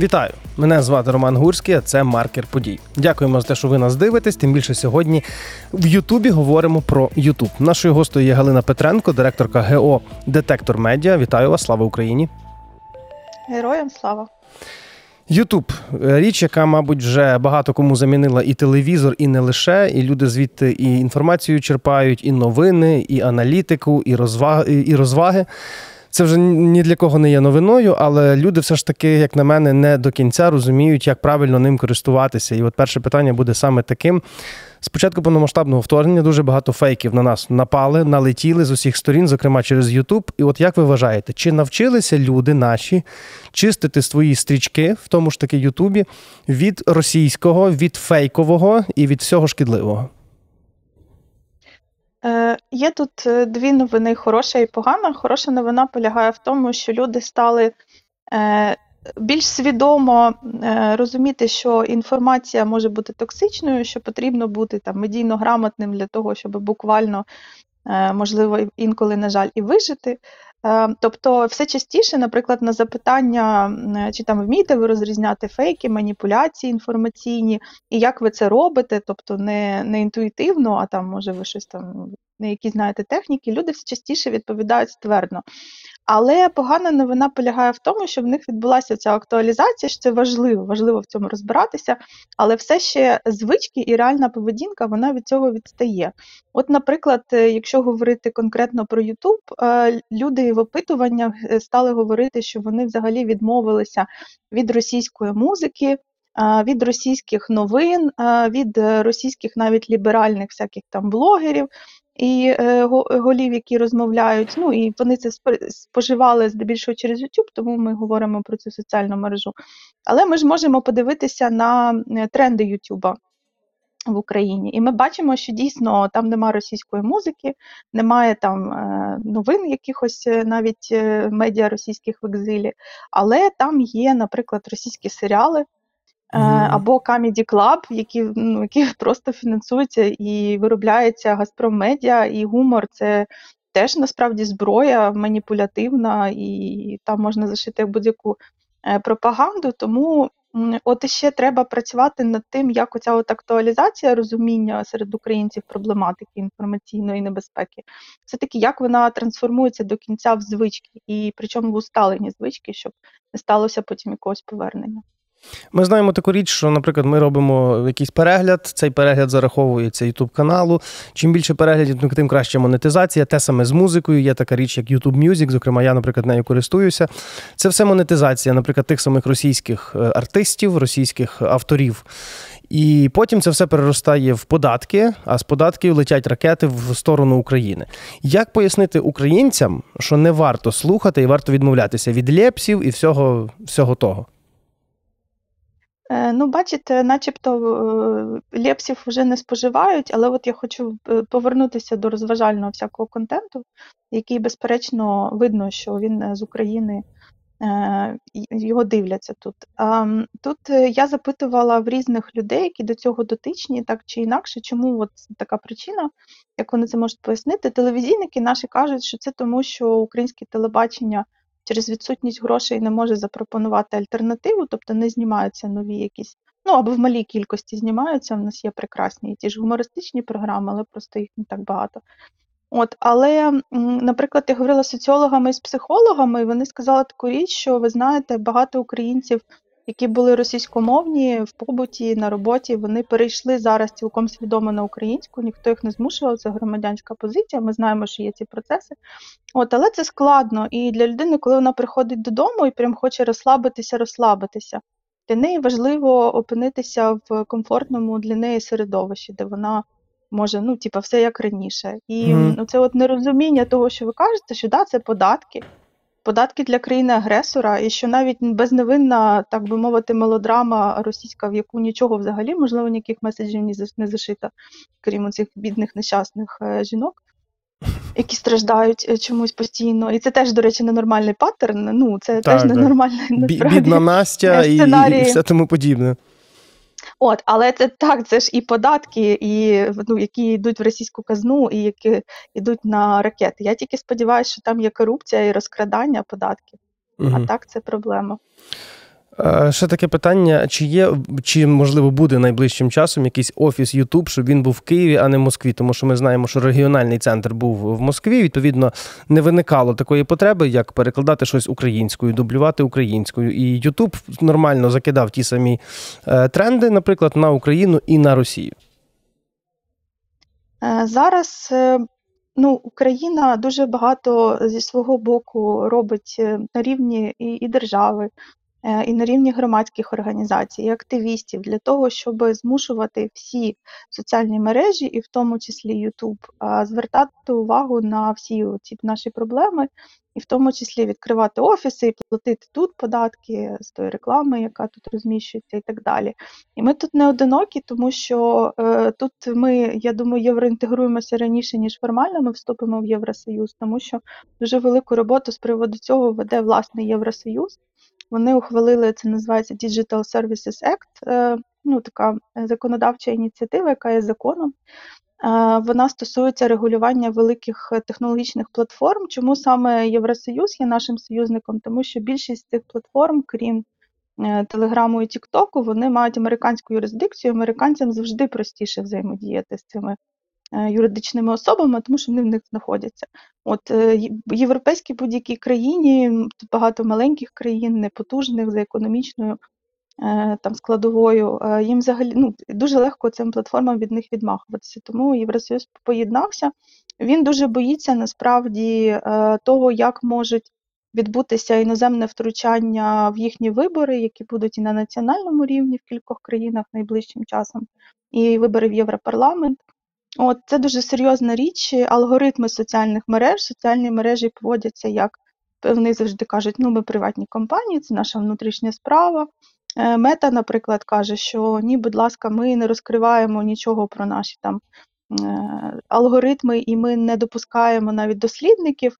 Вітаю! Мене звати Роман Гурський, а це маркер подій. Дякуємо за те, що ви нас дивитесь. Тим більше сьогодні в Ютубі говоримо про Ютуб. Нашою гостею є Галина Петренко, директорка ГО Детектор Медіа. Вітаю вас! Слава Україні! Героям слава! Ютуб річ, яка, мабуть, вже багато кому замінила і телевізор, і не лише. І люди звідти і інформацію черпають, і новини, і аналітику, і розваги, і розваги. Це вже ні для кого не є новиною, але люди все ж таки, як на мене, не до кінця розуміють, як правильно ним користуватися. І от перше питання буде саме таким. Спочатку повномасштабного вторгнення дуже багато фейків на нас напали, налетіли з усіх сторін, зокрема через Ютуб. І от як ви вважаєте, чи навчилися люди наші чистити свої стрічки в тому ж таки Ютубі від російського, від фейкового і від всього шкідливого? Е, Є тут е, дві новини: хороша і погана. Хороша новина полягає в тому, що люди стали е, більш свідомо розуміти, що інформація може бути токсичною, що потрібно бути там медійно грамотним для того, щоб буквально, можливо, інколи, на жаль, і вижити. Е, тобто, все частіше, наприклад, на запитання, е, чи там вмієте ви розрізняти фейки, маніпуляції інформаційні, і як ви це робите, тобто не не інтуїтивно, а там, може, ви щось там, які знаєте техніки, люди все частіше відповідають ствердно. Але погана новина полягає в тому, що в них відбулася ця актуалізація, що це важливо, важливо в цьому розбиратися, але все ще звички і реальна поведінка вона від цього відстає. От, наприклад, е, якщо говорити конкретно про YouTube, е, люди в опитуваннях е, стали говорити, що вони взагалі відмовилися від російської музики. Від російських новин, від російських навіть ліберальних всяких там блогерів, і е, голів, які розмовляють. Ну і вони це споживали здебільшого через YouTube, тому ми говоримо про цю соціальну мережу. Але ми ж можемо подивитися на е, тренди YouTube. В Україні, і ми бачимо, що дійсно там немає російської музики, немає там е, новин, якихось навіть медіа російських в екзилі, але там є, наприклад, російські серіали, Mm. Або Comedy Club, які ну, які просто фінансуються і виробляється Газпром Медіа, і гумор це теж насправді зброя маніпулятивна, і там можна зашити будь-яку е, пропаганду. Тому от іще треба працювати над тим, як оця от актуалізація розуміння серед українців проблематики інформаційної небезпеки, все таки як вона трансформується до кінця в звички, і причому в усталені звички, щоб не сталося потім якогось повернення. Ми знаємо таку річ, що, наприклад, ми робимо якийсь перегляд, цей перегляд зараховується YouTube каналу. Чим більше переглядів, тим краще монетизація. Те саме з музикою. Є така річ, як YouTube Music, зокрема, я, наприклад, нею користуюся. Це все монетизація, наприклад, тих самих російських е, артистів, російських авторів. І потім це все переростає в податки, а з податків летять ракети в сторону України. Як пояснити українцям, що не варто слухати і варто відмовлятися від лепсів і всього, всього того? Е, ну, бачите, начебто е, лепсів вже не споживають, але от я хочу е, повернутися до розважального всякого контенту, який, безперечно, видно, що він з України його дивляться тут. Тут я запитувала в різних людей, які до цього дотичні, так чи інакше, чому от така причина, як вони це можуть пояснити. Телевізійники наші кажуть, що це тому, що українське телебачення через відсутність грошей не може запропонувати альтернативу, тобто не знімаються нові якісь, ну або в малій кількості знімаються. У нас є прекрасні ті ж гумористичні програми, але просто їх не так багато. От, Але, наприклад, я говорила з соціологами і з психологами, і вони сказали таку річ, що ви знаєте, багато українців які були російськомовні в побуті на роботі, вони перейшли зараз цілком свідомо на українську, ніхто їх не змушував, це громадянська позиція. Ми знаємо, що є ці процеси. От, Але це складно. І для людини, коли вона приходить додому і прям хоче розслабитися, розслабитися, для неї важливо опинитися в комфортному для неї середовищі, де вона. Може, ну, типа, все як раніше. І mm. це от нерозуміння того, що ви кажете, що да, це податки, податки для країни-агресора, і що навіть безневинна, так би мовити, мелодрама російська, в яку нічого взагалі, можливо, ніяких меседжів не зашита, крім цих бідних нещасних е, жінок. Які страждають е, чомусь постійно, і це теж, до речі, ненормальний паттерн. Ну це так, теж ненормальний бідна Настя і, і все тому подібне. От, але це так, це ж і податки, і ну, які йдуть в російську казну, і які йдуть на ракети. Я тільки сподіваюся, що там є корупція і розкрадання податків. Угу. А так це проблема. Е, ще таке питання: чи є, чи можливо буде найближчим часом якийсь офіс YouTube, щоб він був в Києві, а не в Москві? Тому що ми знаємо, що регіональний центр був в Москві. Відповідно, не виникало такої потреби, як перекладати щось українською, дублювати українською. І YouTube нормально закидав ті самі е, тренди, наприклад, на Україну і на Росію. Е, зараз ну, Україна дуже багато зі свого боку робить на рівні і, і держави. Е, і на рівні громадських організацій, і активістів для того, щоб змушувати всі соціальні мережі, і в тому числі YouTube, звертати увагу на всі ці наші проблеми, і в тому числі відкривати офіси і платити тут податки з тої реклами, яка тут розміщується, і так далі. І ми тут не одинокі, тому що е, тут ми, я думаю, євроінтегруємося раніше, ніж формально ми вступимо в Євросоюз, тому що дуже велику роботу з приводу цього веде власний Євросоюз. Вони ухвалили це, називається Digital Services Act, е, ну така законодавча ініціатива, яка є законом. Е, вона стосується регулювання великих технологічних платформ. Чому саме Євросоюз є нашим союзником? Тому що більшість цих платформ, крім е, Телеграму і Тіктоку, вони мають американську юрисдикцію. Американцям завжди простіше взаємодіяти з цими Е, юридичними особами, тому що вони в них знаходяться. От е, в європейській будь-якій країні тут багато маленьких країн, непотужних за економічною е, там складовою. Їм взагалі ну, дуже легко цим платформам від них відмахуватися. Тому Євросоюз поєднався. Він дуже боїться насправді того, як можуть відбутися іноземне втручання в їхні вибори, які будуть і на національному рівні в кількох країнах найближчим часом, і вибори в Європарламент. От Це дуже серйозна річ. Алгоритми соціальних мереж, соціальні мережі поводяться як вони завжди кажуть, ну ми приватні компанії, це наша внутрішня справа. Е, мета, наприклад, каже, що ні, будь ласка, ми не розкриваємо нічого про наші там е, алгоритми, і ми не допускаємо навіть дослідників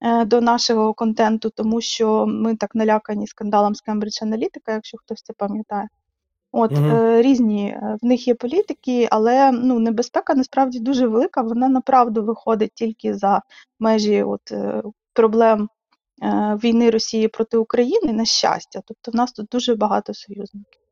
е, до нашого контенту, тому що ми так налякані скандалом з Cambridge Analytica, якщо хтось це пам'ятає. От угу. е, різні е, в них є політики, але ну небезпека насправді дуже велика. Вона направду виходить тільки за межі от е, проблем е, війни Росії проти України на щастя. Тобто, в нас тут дуже багато союзників.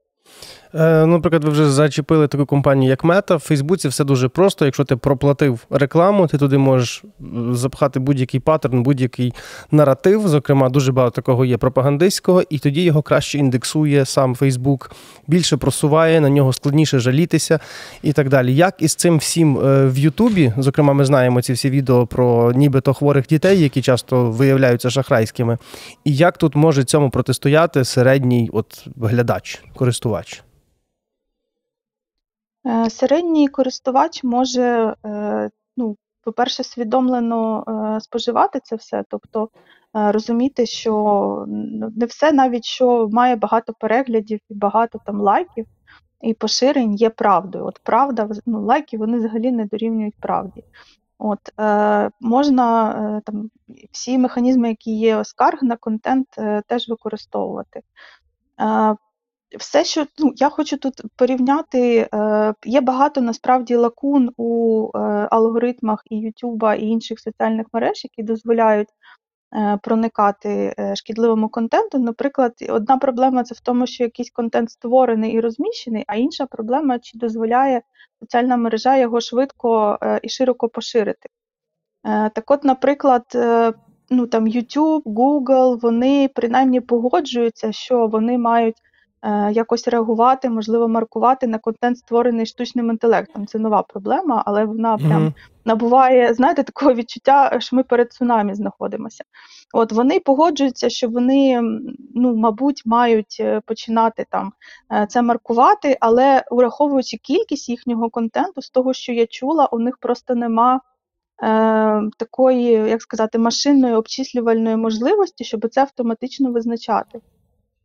Е, ну, Наприклад, ви вже зачепили таку компанію, як Мета. В Фейсбуці все дуже просто. Якщо ти проплатив рекламу, ти туди можеш запхати будь-який паттерн, будь-який наратив. Зокрема, дуже багато такого є пропагандистського, і тоді його краще індексує сам Фейсбук, більше просуває, на нього складніше жалітися і так далі. Як із цим всім е, в Ютубі, зокрема, ми знаємо ці всі відео про нібито хворих дітей, які часто виявляються шахрайськими, і як тут може цьому протистояти середній от глядач, користувач? Е, середній користувач може, е, ну, по-перше, свідомлено е, споживати це все, тобто розуміти, що ну, не все навіть що має багато переглядів і багато там лайків і поширень є правдою. От правда, ну, лайки вони взагалі не дорівнюють правді. От, е, Можна е, там всі механізми, які є скарг на контент, е, теж використовувати. Е, все, що ну, я хочу тут порівняти, е, є багато насправді лакун у е, алгоритмах і Ютуба і інших соціальних мереж, які дозволяють е, проникати е, шкідливому контенту. Наприклад, одна проблема це в тому, що якийсь контент створений і розміщений, а інша проблема, чи дозволяє соціальна мережа його швидко е, і широко поширити. Е, так от, наприклад, ну там YouTube, Google, вони принаймні погоджуються, що вони мають. Е, якось реагувати, можливо, маркувати на контент, створений штучним інтелектом. Це нова проблема, але вона прям mm-hmm. набуває, знаєте, такого відчуття, що ми перед цунамі знаходимося. От вони погоджуються, що вони, ну, мабуть, мають е, починати там е, це маркувати, але враховуючи кількість їхнього контенту, з того, що я чула, у них просто нема. Такої, як сказати, машинної обчислювальної можливості, щоб це автоматично визначати.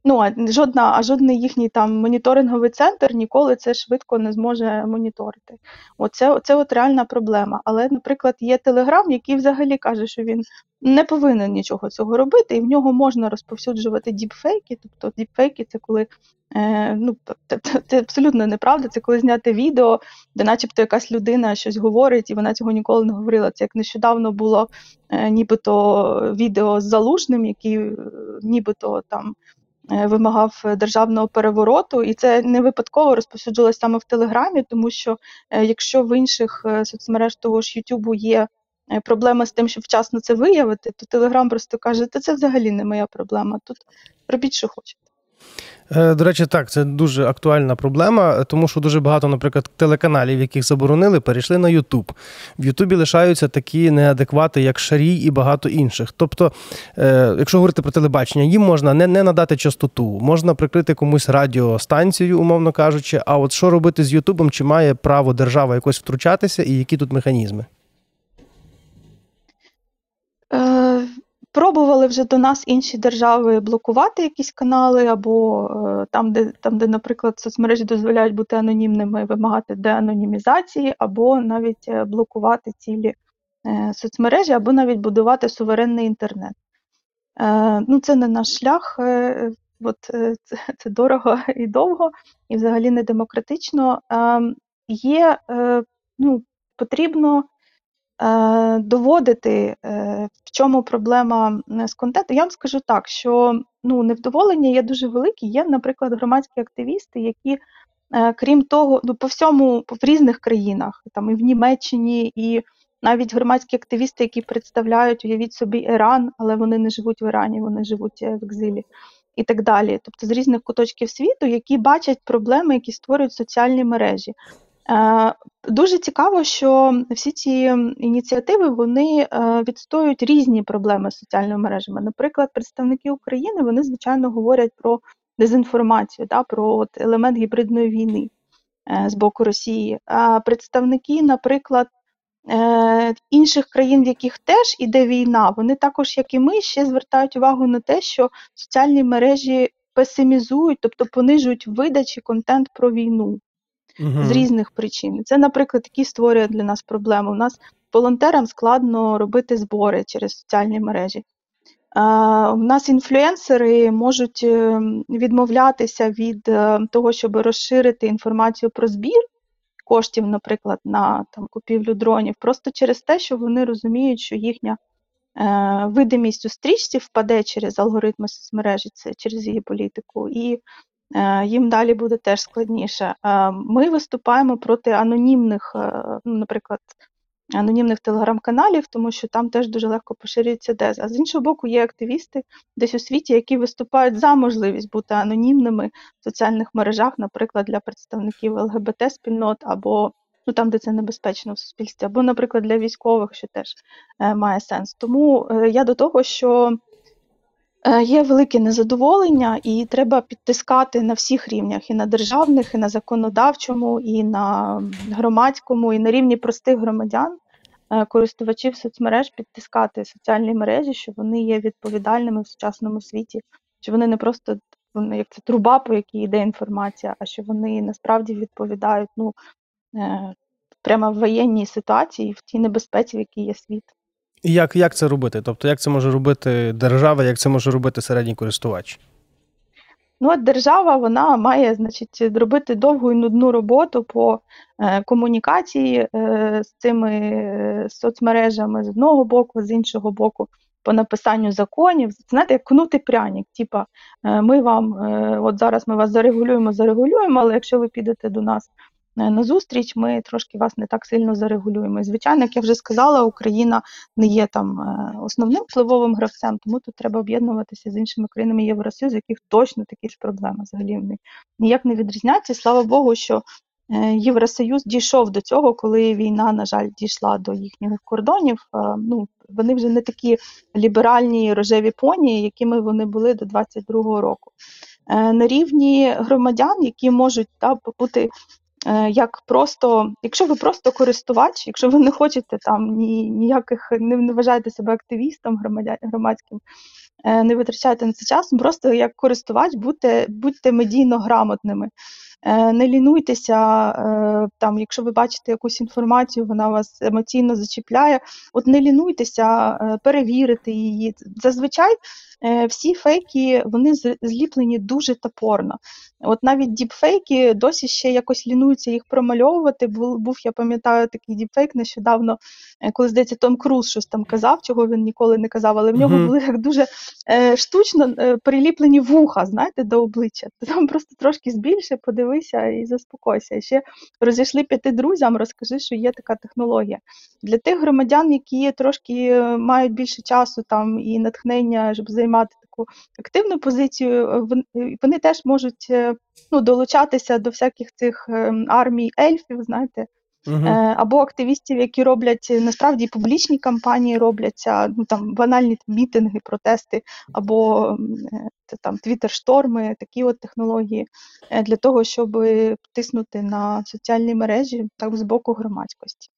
Ну, а жодна, а жодний їхній там моніторинговий центр ніколи це швидко не зможе моніторити. Оце, оце от реальна проблема. Але, наприклад, є Телеграм, який взагалі каже, що він не повинен нічого цього робити, і в нього можна розповсюджувати діпфейки. Тобто діпфейки це коли е, ну, це абсолютно неправда, це коли зняти відео, де начебто якась людина щось говорить, і вона цього ніколи не говорила. Це як нещодавно було е, нібито відео з залужним, який е, нібито там. Вимагав державного перевороту, і це не випадково розповсюджилось саме в Телеграмі, тому що якщо в інших соцмереж того ж Ютубу є проблема з тим, щоб вчасно це виявити, то Телеграм просто каже, та це взагалі не моя проблема. Тут робіть, що хочете. Е, до речі, так, це дуже актуальна проблема, тому що дуже багато, наприклад, телеканалів, яких заборонили, перейшли на Ютуб. В Ютубі лишаються такі неадеквати, як Шарій і багато інших. Тобто, е, якщо говорити про телебачення, їм можна не не надати частоту, можна прикрити комусь радіостанцію, умовно кажучи. А от що робити з Ютубом, чи має право держава якось втручатися, і які тут механізми? Пробували вже до нас інші держави блокувати якісь канали, або е, там, де, там, де, наприклад, соцмережі дозволяють бути анонімними, вимагати деанонімізації, або навіть е, блокувати цілі е, соцмережі, або навіть будувати суверенний інтернет. Ну, Це не наш шлях, от, це, це дорого і довго, і взагалі не демократично. Ем, є, ну, Потрібно доводити, е, в чому проблема з контентом, я вам скажу так, що ну, невдоволення є дуже велике. Є, наприклад, громадські активісти, які, е, крім того, ну, по всьому в різних країнах, там і в Німеччині, і навіть громадські активісти, які представляють, уявіть собі, Іран, але вони не живуть в Ірані, вони живуть в екзилі. І так далі, тобто з різних куточків світу, які бачать проблеми, які створюють соціальні мережі. Е, дуже цікаво, що всі ці ініціативи вони е, відстоюють різні проблеми з соціальними мережами. Наприклад, представники України вони звичайно говорять про дезінформацію, да, про от елемент гібридної війни е, з боку Росії. А представники, наприклад, інших країн, в яких теж іде війна, вони також, як і ми, ще звертають увагу на те, що соціальні мережі песимізують, тобто понижують видачі контент про війну угу. з різних причин. Це, наприклад, такі створює для нас проблеми. У нас волонтерам складно робити збори через соціальні мережі. У нас інфлюенсери можуть е, відмовлятися від е, того, щоб розширити інформацію про збір коштів, наприклад, на там, купівлю дронів, просто через те, що вони розуміють, що їхня е, видимість у стрічці впаде через алгоритми соцмережі, це через її політику, і їм далі буде теж складніше. Е, ми виступаємо проти анонімних, е, ну, наприклад, анонімних телеграм-каналів, тому що там теж дуже легко поширюється дез. А з іншого боку, є активісти десь у світі, які виступають за можливість бути анонімними в соціальних мережах, наприклад, для представників ЛГБТ-спільнот або ну там, де це небезпечно в суспільстві, або, наприклад, для військових, що теж має сенс. Тому я до того, що Е, є велике незадоволення, і треба підтискати на всіх рівнях: і на державних, і на законодавчому, і на громадському, і на рівні простих громадян, е, користувачів соцмереж, підтискати соціальні мережі, що вони є відповідальними в сучасному світі, що вони не просто як це труба, по якій йде інформація, а що вони насправді відповідають ну, е, прямо в воєнній ситуації, в тій небезпеці, в якій є світ. І як як це робити? Тобто, як це може робити держава, як це може робити середній користувач? Ну, от держава вона має значить, робити довгу і нудну роботу по е, комунікації е, з цими е, соцмережами з одного боку, з іншого боку, по написанню законів. Знаєте, як кнути пряник. Типа, е, ми вам, е, от зараз ми вас зарегулюємо, зарегулюємо, але якщо ви підете до нас Е, на зустріч, ми трошки вас не так сильно зарегулюємо. І, звичайно, як я вже сказала, Україна не є там е, основним впливовим гравцем, тому тут треба об'єднуватися з іншими країнами Євросоюзу, яких точно такі ж проблеми взагалі вони ніяк не відрізняються. Слава Богу, що е, Євросоюз дійшов до цього, коли війна, на жаль, дійшла до їхніх кордонів. Ну, Вони вже не такі ліберальні рожеві поні, якими вони були до 22-го року. На рівні громадян, які можуть та, бути як просто, якщо ви просто користувач, якщо ви не хочете там ні, ніяких, не, не вважаєте себе активістом громадським, е, не витрачайте на це час, просто як користувач будьте, будьте медійно грамотними. Е, не лінуйтеся, там, якщо ви бачите якусь інформацію, вона вас емоційно зачіпляє. От не лінуйтеся, перевірити її. Зазвичай е, всі фейки вони зліплені дуже топорно. От навіть діпфейки досі ще якось лінуються їх промальовувати. Був, я пам'ятаю, такий діпфейк нещодавно, е, коли здається, Том Круз щось там казав, чого він ніколи не казав, але в нього були як дуже е, штучно е, приліплені вуха, знаєте, до обличчя. Там просто трошки збільши, подивися і заспокойся. І ще розійшли п'яти друзям, розкажи, що є така технологія. Для тих громадян, які трошки е, мають більше часу там і натхнення, щоб займати таку активну позицію, е, е, вони теж можуть е, ну, долучатися до всяких цих е, армій ельфів, знаєте, Угу. Або активістів, які роблять насправді публічні кампанії, робляться ну там банальні мітинги, протести, або це там твіттер-шторми, такі от технології для того, щоб тиснути на соціальні мережі так з боку громадськості.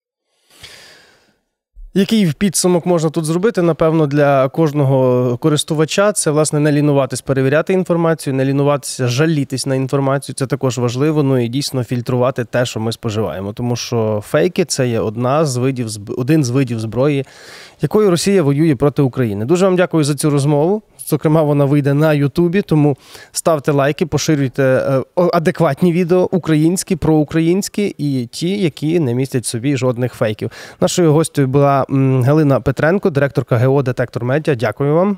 Який підсумок можна тут зробити? Напевно, для кожного користувача це власне не лінуватись, перевіряти інформацію, не лінуватися, жалітись на інформацію. Це також важливо. Ну і дійсно фільтрувати те, що ми споживаємо. Тому що фейки це є одна з видів один з видів зброї, якою Росія воює проти України. Дуже вам дякую за цю розмову. Зокрема, вона вийде на Ютубі, тому ставте лайки, поширюйте е, адекватні відео, українські, проукраїнські і ті, які не містять в собі жодних фейків. Нашою гостею була Галина Петренко, директорка ГО Детектор Медіа. Дякую вам.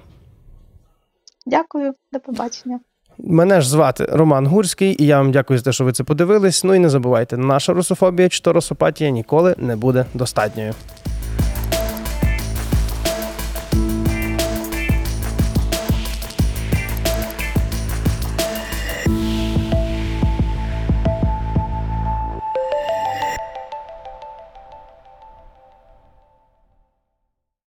Дякую, до побачення. Мене ж звати Роман Гурський, і я вам дякую за те, що ви це подивились. Ну і не забувайте, наша русофобія чи то русопатія ніколи не буде достатньою.